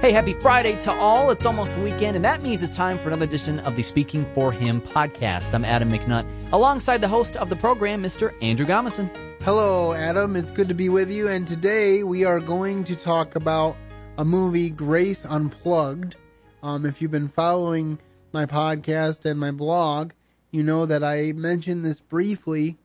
Hey, happy Friday to all. It's almost the weekend, and that means it's time for another edition of the Speaking for Him podcast. I'm Adam McNutt, alongside the host of the program, Mr. Andrew Gomison. Hello, Adam. It's good to be with you. And today we are going to talk about a movie, Grace Unplugged. Um, if you've been following my podcast and my blog, you know that I mentioned this briefly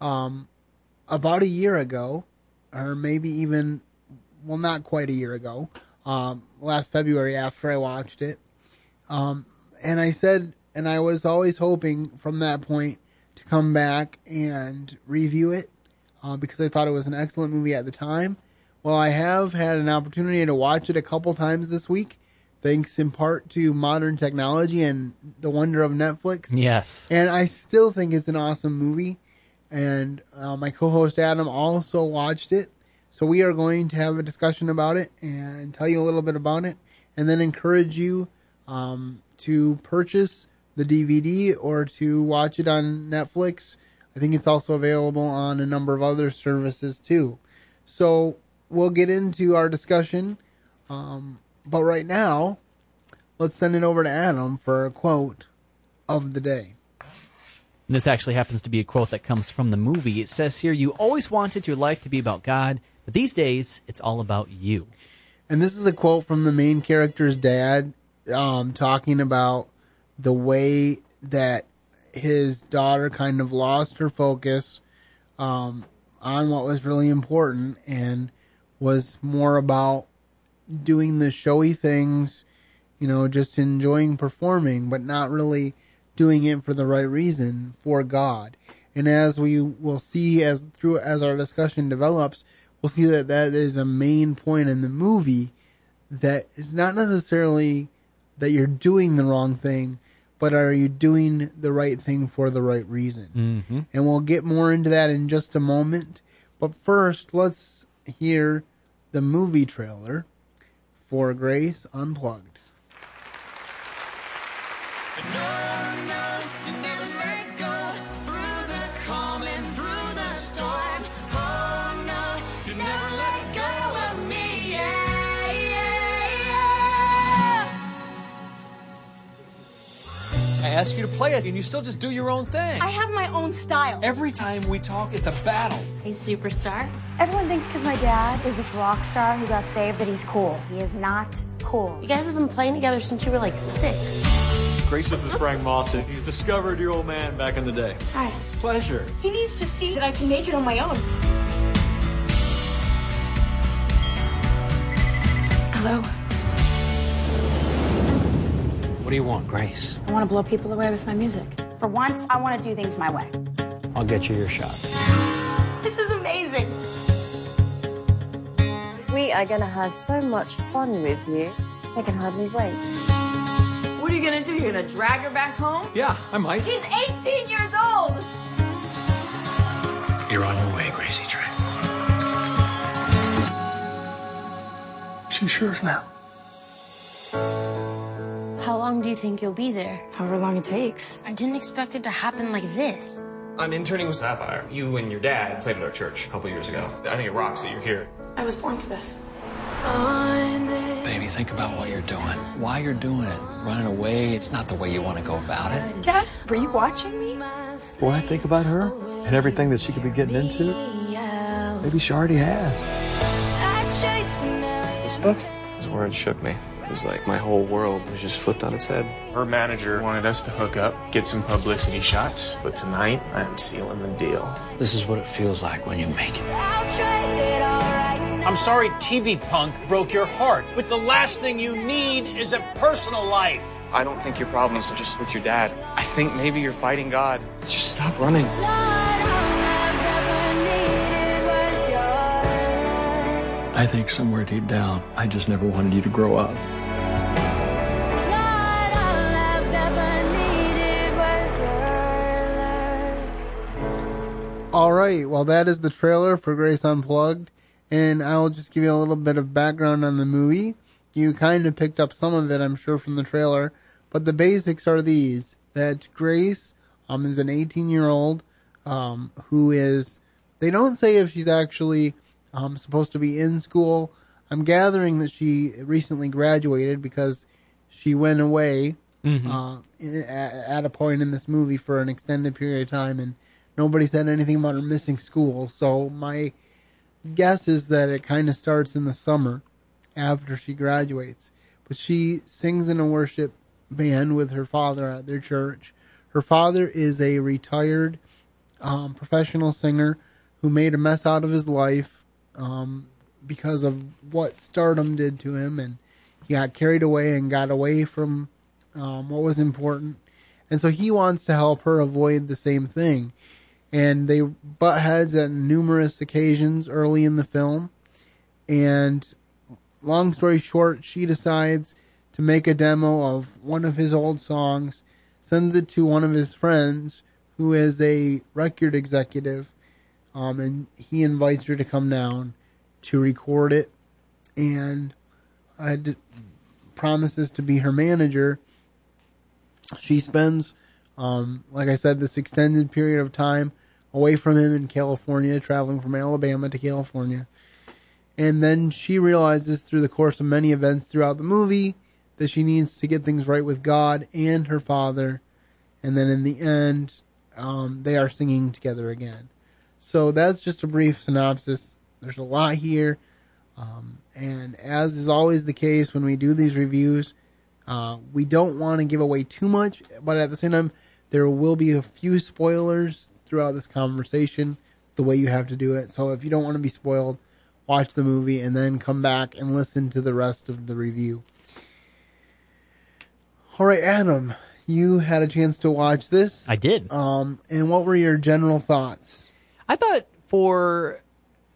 um, about a year ago, or maybe even, well, not quite a year ago, um, last February after I watched it. Um, and I said, and I was always hoping from that point to come back and review it uh, because I thought it was an excellent movie at the time. Well, I have had an opportunity to watch it a couple times this week, thanks in part to modern technology and the wonder of Netflix. Yes. And I still think it's an awesome movie. And uh, my co host Adam also watched it. So we are going to have a discussion about it and tell you a little bit about it and then encourage you um, to purchase the DVD or to watch it on Netflix. I think it's also available on a number of other services too. So we'll get into our discussion. Um, but right now, let's send it over to Adam for a quote of the day. And this actually happens to be a quote that comes from the movie. It says here, You always wanted your life to be about God, but these days it's all about you. And this is a quote from the main character's dad um, talking about the way that his daughter kind of lost her focus um, on what was really important and was more about doing the showy things, you know, just enjoying performing, but not really doing it for the right reason for God. And as we will see as through as our discussion develops, we'll see that that is a main point in the movie that it's not necessarily that you're doing the wrong thing, but are you doing the right thing for the right reason? Mm-hmm. And we'll get more into that in just a moment. But first, let's hear the movie trailer for Grace Unplugged. I ask you to play it and you still just do your own thing. I have my own style. Every time we talk, it's a battle. A superstar? Everyone thinks because my dad is this rock star who got saved that he's cool. He is not cool. You guys have been playing together since you were like six. Grace, this is Frank Mossman. You discovered your old man back in the day. Hi. Pleasure. He needs to see that I can make it on my own. Hello. What do you want, Grace? I want to blow people away with my music. For once, I want to do things my way. I'll get you your shot. This is amazing. We are going to have so much fun with you. I can hardly wait. What are you gonna do? You're gonna drag her back home? Yeah, I might. She's 18 years old! You're on your way, Gracie Trent. She sure is now. How long do you think you'll be there? However long it takes. I didn't expect it to happen like this. I'm interning with Sapphire. You and your dad played at our church a couple years ago. I think it rocks that you're here. I was born for this. Baby, think about what you're doing. Why you're doing it. Running away, it's not the way you want to go about it. Dad, were you watching me? Boy, I think about her and everything that she could be getting into. Maybe she already has. This book? His words shook me. It was like my whole world was just flipped on its head. Her manager wanted us to hook up, get some publicity shots, but tonight I am sealing the deal. This is what it feels like when you make it. I'm sorry TV punk broke your heart, but the last thing you need is a personal life. I don't think your problems are just with your dad. I think maybe you're fighting God. Just stop running. I think somewhere deep down, I just never wanted you to grow up. All right, well, that is the trailer for Grace Unplugged, and I'll just give you a little bit of background on the movie. You kind of picked up some of it, I'm sure, from the trailer, but the basics are these: that Grace um, is an 18 year old um, who is. They don't say if she's actually um, supposed to be in school. I'm gathering that she recently graduated because she went away Mhm. uh, at a point in this movie for an extended period of time, and nobody said anything about her missing school. So my guess is that it kind of starts in the summer after she graduates. But she sings in a worship band with her father at their church. Her father is a retired um, professional singer who made a mess out of his life um, because of what stardom did to him, and he got carried away and got away from um, what was important. And so he wants to help her avoid the same thing. And they butt heads at numerous occasions early in the film. And long story short, she decides to make a demo of one of his old songs, sends it to one of his friends who is a record executive, um, and he invites her to come down to record it, and promises to be her manager. She spends, um, like I said, this extended period of time away from him in California, traveling from Alabama to California. And then she realizes through the course of many events throughout the movie that she needs to get things right with God and her father. And then in the end, um, they are singing together again. So that's just a brief synopsis. There's a lot here. Um, and as is always the case when we do these reviews, uh, we don't want to give away too much, but at the same time, there will be a few spoilers throughout this conversation. It's the way you have to do it. So if you don't want to be spoiled, watch the movie and then come back and listen to the rest of the review. All right, Adam, you had a chance to watch this. I did. Um, and what were your general thoughts? I thought for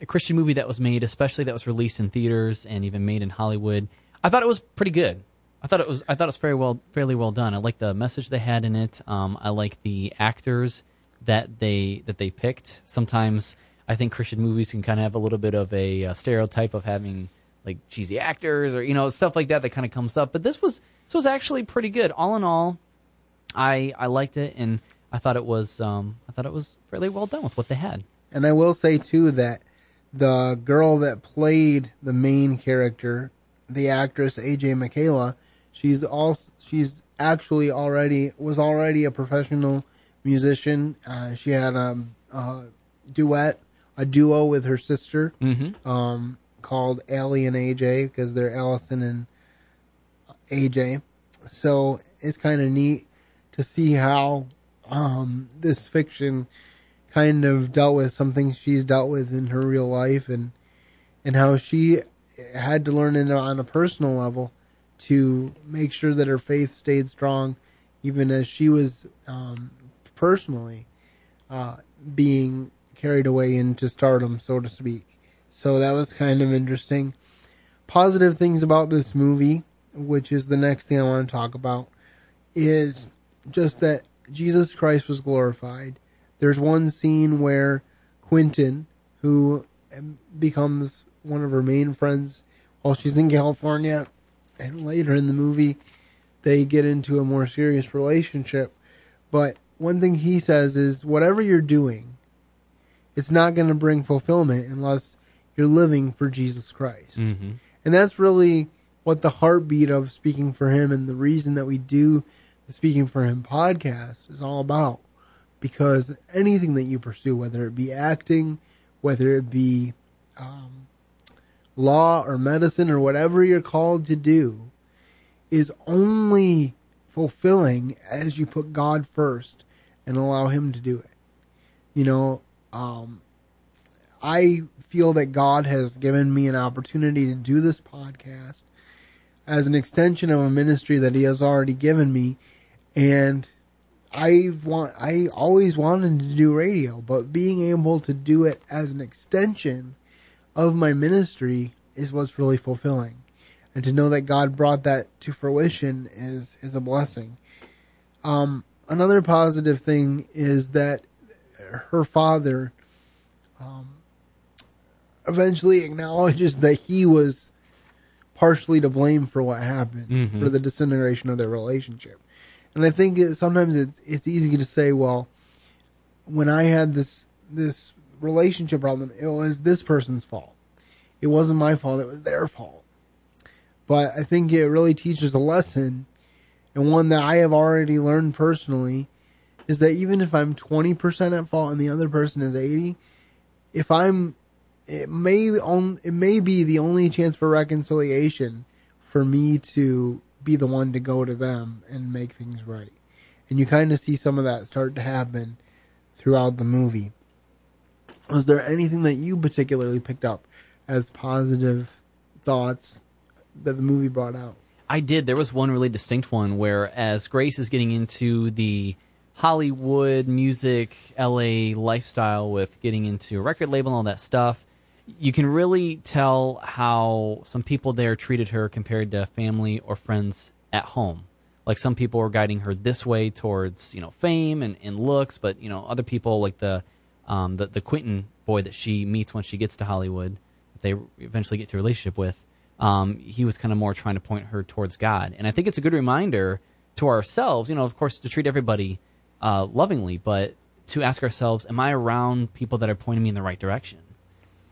a Christian movie that was made, especially that was released in theaters and even made in Hollywood, I thought it was pretty good. I thought it was I thought it was very well fairly well done. I like the message they had in it. Um, I like the actors that they that they picked. Sometimes I think Christian movies can kind of have a little bit of a, uh stereotype of having like cheesy actors or you know stuff like that that kind of comes up. But this was this was actually pretty good. All in all, I I liked it and I thought it was um, I thought it was fairly well done with what they had. And I will say too that the girl that played the main character, the actress AJ Michalka, she's also she's actually already was already a professional musician. Uh, she had a, a duet, a duo with her sister, Mhm. um, called Aly and AJ because they're Allison and AJ. So it's kind of neat to see how um, this fiction kind of dealt with some things she's dealt with in her real life and and how she had to learn it on a personal level to make sure that her faith stayed strong even as she was um, personally uh, being carried away into stardom so to speak. So that was kind of interesting. Positive things about this movie which is the next thing i want to talk about is just that jesus christ was glorified. There's one scene where Quentin, who um, becomes one of her main friends while she's in California, and later in the movie, they get into a more serious relationship. But one thing he says is, whatever you're doing, it's not going to bring fulfillment unless you're living for Jesus Christ. Mm-hmm. And that's really what the heartbeat of Speaking for Him and the reason that we do the Speaking for Him podcast is all about because anything that you pursue, whether it be acting, whether it be um, law or medicine or whatever you're called to do, is only fulfilling as you put God first and allow Him to do it. You know, um, I feel that God has given me an opportunity to do this podcast as an extension of a ministry that He has already given me, and I've want I always wanted to do radio, but being able to do it as an extension of my ministry is what's really fulfilling. And to know that God brought that to fruition is is a blessing. Um, another positive thing is that her father um, eventually acknowledges that he was partially to blame for what happened Mhm. for the disintegration of their relationship. And I think it, sometimes it's it's easy to say, well, when I had this this relationship problem, it was this person's fault. it wasn't my fault, it was their fault. But I think it really teaches a lesson, and one that I have already learned personally, is that even if I'm 20% at fault and the other person is 80, if I'm it may on it may be the only chance for reconciliation for me to be the one to go to them and make things right. And you kind of see some of that start to happen throughout the movie. Was there anything that you particularly picked up as positive thoughts that the movie brought out? I did. There was one really distinct one where, as Grace is getting into the Hollywood music, LA lifestyle with getting into a record label and all that stuff, you can really tell how some people there treated her compared to family or friends at home. Like some people were guiding her this way towards, you know, fame and, and looks, but you know, other people like the um, the the Quentin boy that she meets when she gets to Hollywood, they eventually get to a relationship with, um, he was kind of more trying to point her towards God. And I think it's a good reminder to ourselves, you know, of course, to treat everybody uh, lovingly, but to ask ourselves, am I around people that are pointing me in the right direction?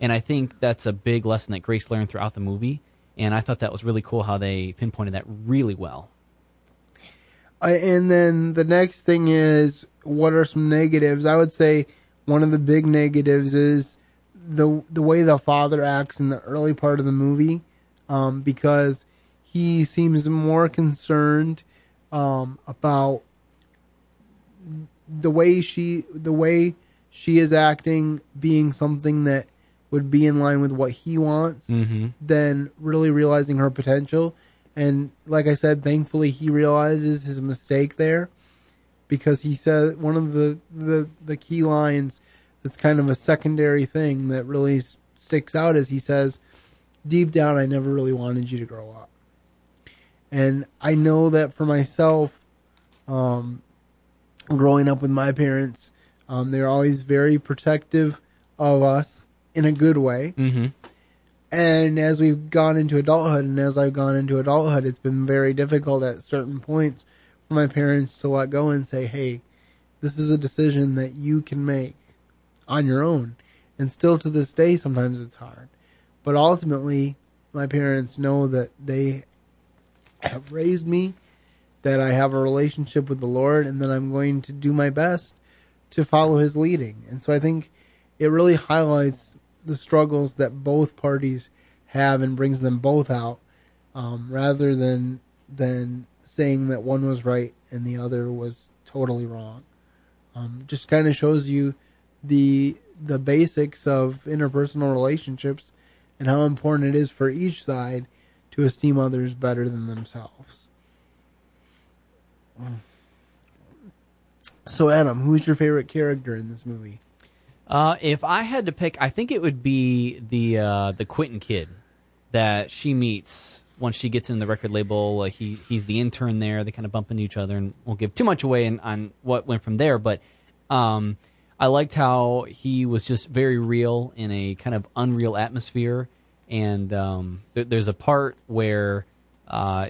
And I think that's a big lesson that Grace learned throughout the movie. And I thought that was really cool how they pinpointed that really well. Uh, and then the next thing is what are some negatives? I would say one of the big negatives is the the way the father acts in the early part of the movie, um, because he seems more concerned um, about the way she the way she is acting being something that would be in line with what he wants mm-hmm. than really realizing her potential. And like I said, thankfully he realizes his mistake there because he said one of the, the, the key lines that's kind of a secondary thing that really sticks out is he says, deep down, I never really wanted you to grow up. And I know that for myself, um, growing up with my parents, um, they're always very protective of us in a good way. Mm-hmm. And as we've gone into adulthood, and as I've gone into adulthood, it's been very difficult at certain points for my parents to let go and say, hey, this is a decision that you can make on your own. And still to this day, sometimes it's hard. But ultimately, my parents know that they have raised me, that I have a relationship with the Lord, and that I'm going to do my best to follow His leading. And so I think it really highlights the struggles that both parties have and brings them both out, um, rather than than saying that one was right and the other was totally wrong. Um, just kind of shows you the the basics of interpersonal relationships and how important it is for each side to esteem others better than themselves. So, Adam, who's your favorite character in this movie? Uh, if I had to pick, I think it would be the uh, the Quentin kid that she meets once she gets in the record label. Uh, he he's the intern there. They kind of bump into each other, and won't give too much away in, on what went from there. But um, I liked how he was just very real in a kind of unreal atmosphere. And um, there's a part where uh,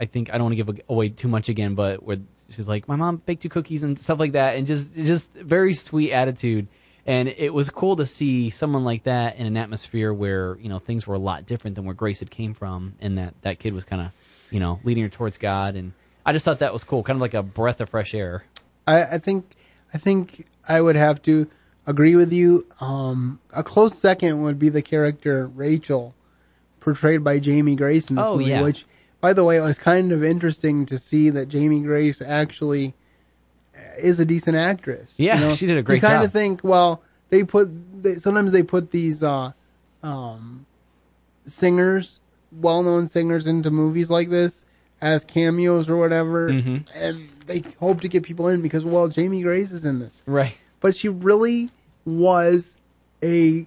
I think I don't want to give away too much again, but where she's like, "My mom baked two cookies and stuff like that," and just just very sweet attitude and it was cool to see someone like that in an atmosphere where you know things were a lot different than where Grace had came from, and that that kid was kind of you know leading her towards God, and I just thought that was cool, kind of like a breath of fresh air. I, I think I think I would have to agree with you. Um, a close second would be the character Rachel, portrayed by Jamie Grace in this Oh, movie. yeah. Which, by the way, it was kind of interesting to see that Jamie Grace actually is a decent actress. Yeah, she did a great you kind job. of think, well, they put they, sometimes they put these uh, um, singers, well-known singers, into movies like this as cameos or whatever, Mhm. and they hope to get people in because well, Jamie Grace is in this, Right. but she really was a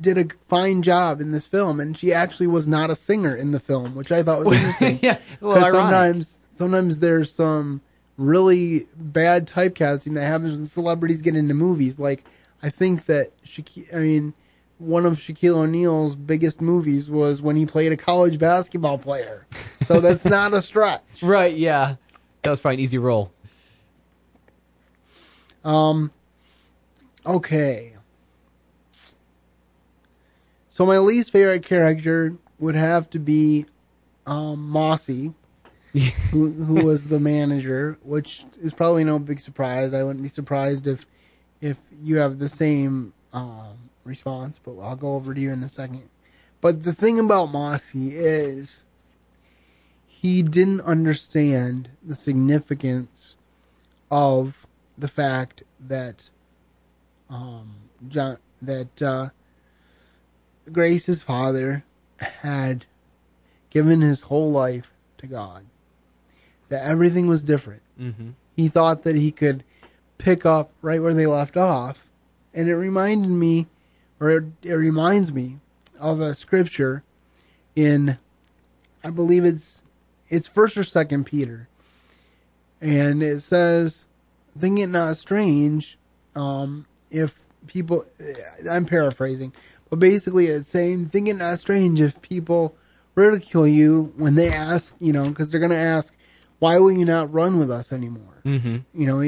did a fine job in this film, and she actually was not a singer in the film, which I thought was interesting. yeah, well, sometimes sometimes there's some really bad typecasting that happens when celebrities get into movies. Like I think that Shaquille, I mean, one of Shaquille O'Neal's biggest movies was when he played a college basketball player. So that's not a stretch. Right? Yeah, that was probably an easy role. Um. Okay. So my least favorite character would have to be um, Mossy, who, who was the manager, which is probably no big surprise. I wouldn't be surprised if if you have the same um, response, but I'll go over to you in a second. But the thing about Mossy is he didn't understand the significance of the fact that um, John that uh, Grace's father had given his whole life to God. That everything was different. Mm-hmm. He thought that he could pick up right where they left off, and it reminded me, or it, it reminds me of a scripture in, I believe it's it's first or second Peter, and it says, "Think it not strange, um, if people." I'm paraphrasing, but basically it's saying, "Think it not strange if people ridicule you when they ask, you know, because they're going to ask, why will you not run with us anymore?" Mm-hmm. You know,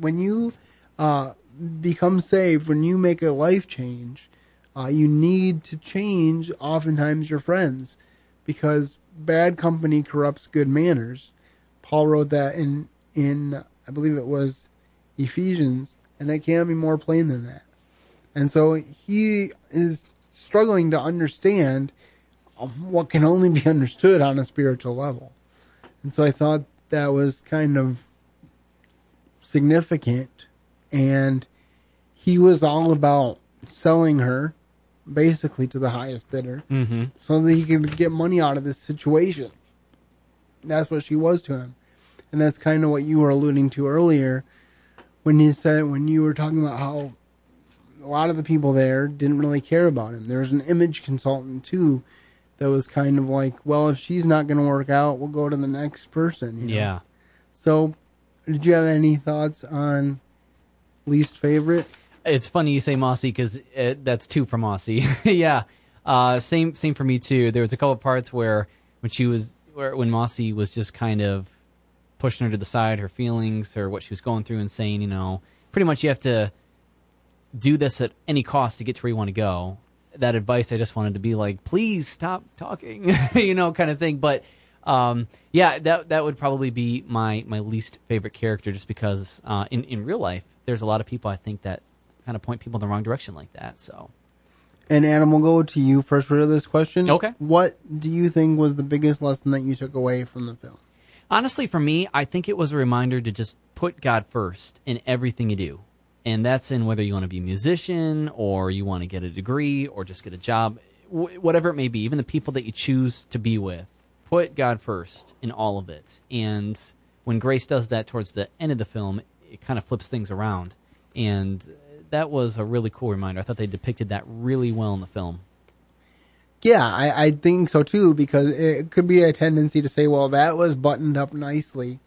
when you uh, become saved, when you make a life change, uh, you need to change oftentimes your friends because bad company corrupts good manners. Paul wrote that in in I believe it was Ephesians, and it can't be more plain than that. And so he is struggling to understand what can only be understood on a spiritual level. And so I thought that was kind of significant. And he was all about selling her basically to the highest bidder Mm-hmm. so that he could get money out of this situation. That's what she was to him. And that's kind of what you were alluding to earlier when you said, when you were talking about how a lot of the people there didn't really care about him. There was an image consultant too that was kind of like, well, if she's not going to work out, we'll go to the next person. you know? Yeah. So, did you have any thoughts on least favorite? It's funny you say Mossy because that's two for Mossy. yeah, uh, same same for me too. There was a couple of parts where when she was where when Mossy was just kind of pushing her to the side, her feelings or what she was going through, and saying, you know, pretty much you have to do this at any cost to get to where you want to go. That advice I just wanted to be like, please stop talking, you know, kind of thing. But um, yeah, that that would probably be my my least favorite character, just because uh, in in real life, there's a lot of people I think that kind of point people in the wrong direction like that. So And Adam, we'll go to you first for this question. Okay. What do you think was the biggest lesson that you took away from the film? honestly, for me, I think it was a reminder to just put God first in everything you do. And that's in whether you want to be a musician or you want to get a degree or just get a job, whatever it may be, even the people that you choose to be with. Put God first in all of it. And when Grace does that towards the end of the film, it kind of flips things around. And that was a really cool reminder. I thought they depicted that really well in the film. Yeah, I, I think so too, because it could be a tendency to say, well, that was buttoned up nicely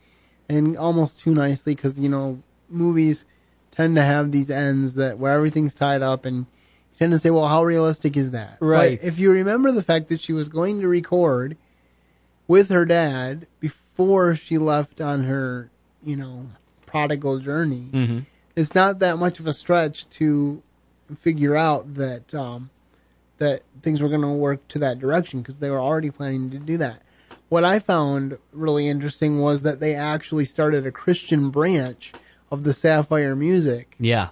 and almost too nicely because, you know, movies tend to have these ends that where everything's tied up and you tend to say, well, how realistic is that? Right. But if you remember the fact that she was going to record with her dad before she left on her, you know, prodigal journey, Mm-hmm. It's not that much of a stretch to figure out that um, that things were going to work to that direction because they were already planning to do that. What I found really interesting was that they actually started a Christian branch of the Sapphire Music, Yeah.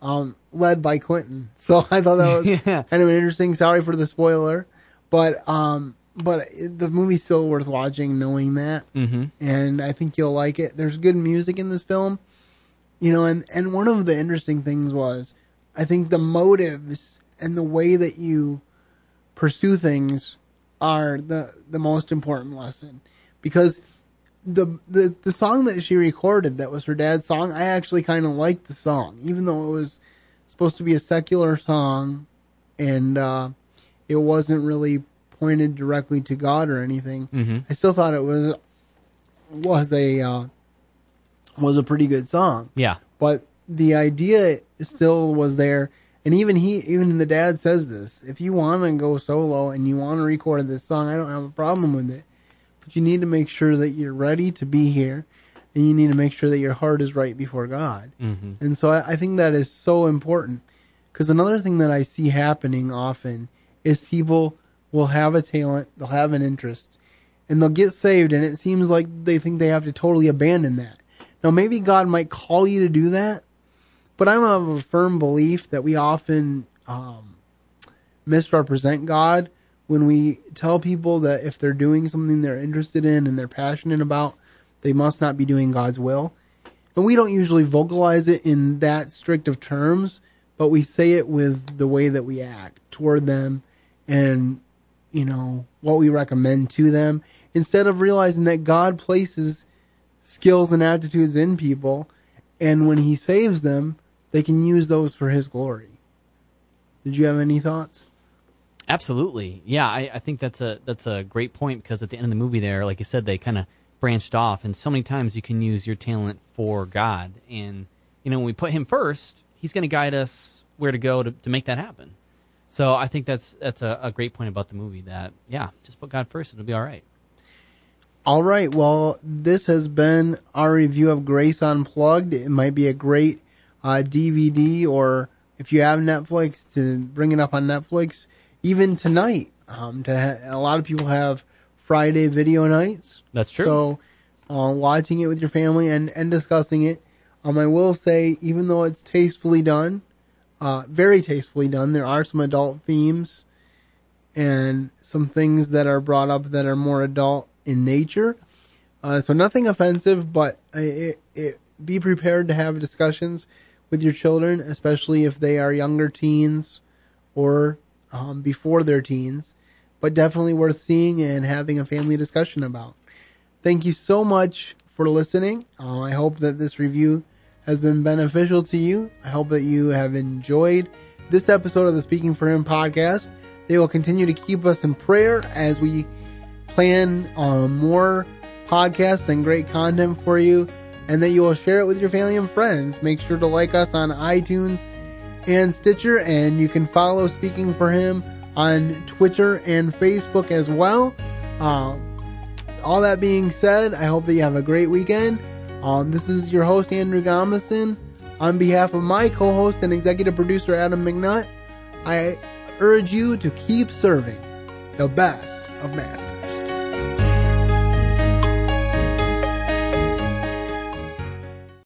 um, led by Quentin. So I thought that was Yeah. kind of interesting. Sorry for the spoiler, but um, but the movie's still worth watching, knowing that Mm-hmm. and I think you'll like it. There's good music in this film, you know, and and one of the interesting things was, I think the motives and the way that you pursue things are the the most important lesson because the the the song that she recorded that was her dad's song I actually kind of liked the song even though it was supposed to be a secular song and uh, it wasn't really pointed directly to God or anything Mm-hmm. I still thought it was was a uh, was a pretty good song. Yeah. But the idea still was there, and even he, even the dad says this: if you want to go solo and you want to record this song, I don't have a problem with it. But you need to make sure that you're ready to be here, and you need to make sure that your heart is right before God. Mm-hmm. And so I, I think that is so important. Because another thing that I see happening often is people will have a talent, they'll have an interest, and they'll get saved, and it seems like they think they have to totally abandon that. Now, maybe God might call you to do that, but I'm of a firm belief that we often um, misrepresent God when we tell people that if they're doing something they're interested in and they're passionate about, they must not be doing God's will. And we don't usually vocalize it in that strict of terms, but we say it with the way that we act toward them and, you know, what we recommend to them instead of realizing that God places skills and attitudes in people. And when he saves them, they can use those for his glory. Did you have any thoughts? Absolutely. Yeah, I, I think that's a that's a great point because at the end of the movie there, like you said, they kind of branched off and so many times you can use your talent for God. And you know, when we put him first, he's gonna guide us where to go to, to make that happen. So I think that's that's a, a great point about the movie that yeah, just put God first, it'll be all right. All right. Well, this has been our review of Grace Unplugged. It might be a great uh, DVD, or if you have Netflix, to bring it up on Netflix. Even tonight, um, to ha- a lot of people have Friday video nights. That's true. So, uh, watching it with your family and and discussing it. Um, I will say, even though it's tastefully done, uh, very tastefully done, there are some adult themes and some things that are brought up that are more adult in nature. Uh, so nothing offensive, but it, it, be prepared to have discussions with your children, especially if they are younger teens or um, before their teens. But definitely worth seeing and having a family discussion about. Thank you so much for listening. Uh, I hope that this review has been beneficial to you. I hope that you have enjoyed this episode of the Speaking for Him podcast. They will continue to keep us in prayer as we plan on more podcasts and great content for you, and that you will share it with your family and friends. Make sure to like us on iTunes and Stitcher, and you can follow Speaking for Him on Twitter and Facebook as well. Uh, all that being said, I hope that you have a great weekend. Um, this is your host, Andrew Gomison. On behalf of my co host and executive producer, Adam McNutt, I urge you to keep serving the best of masters.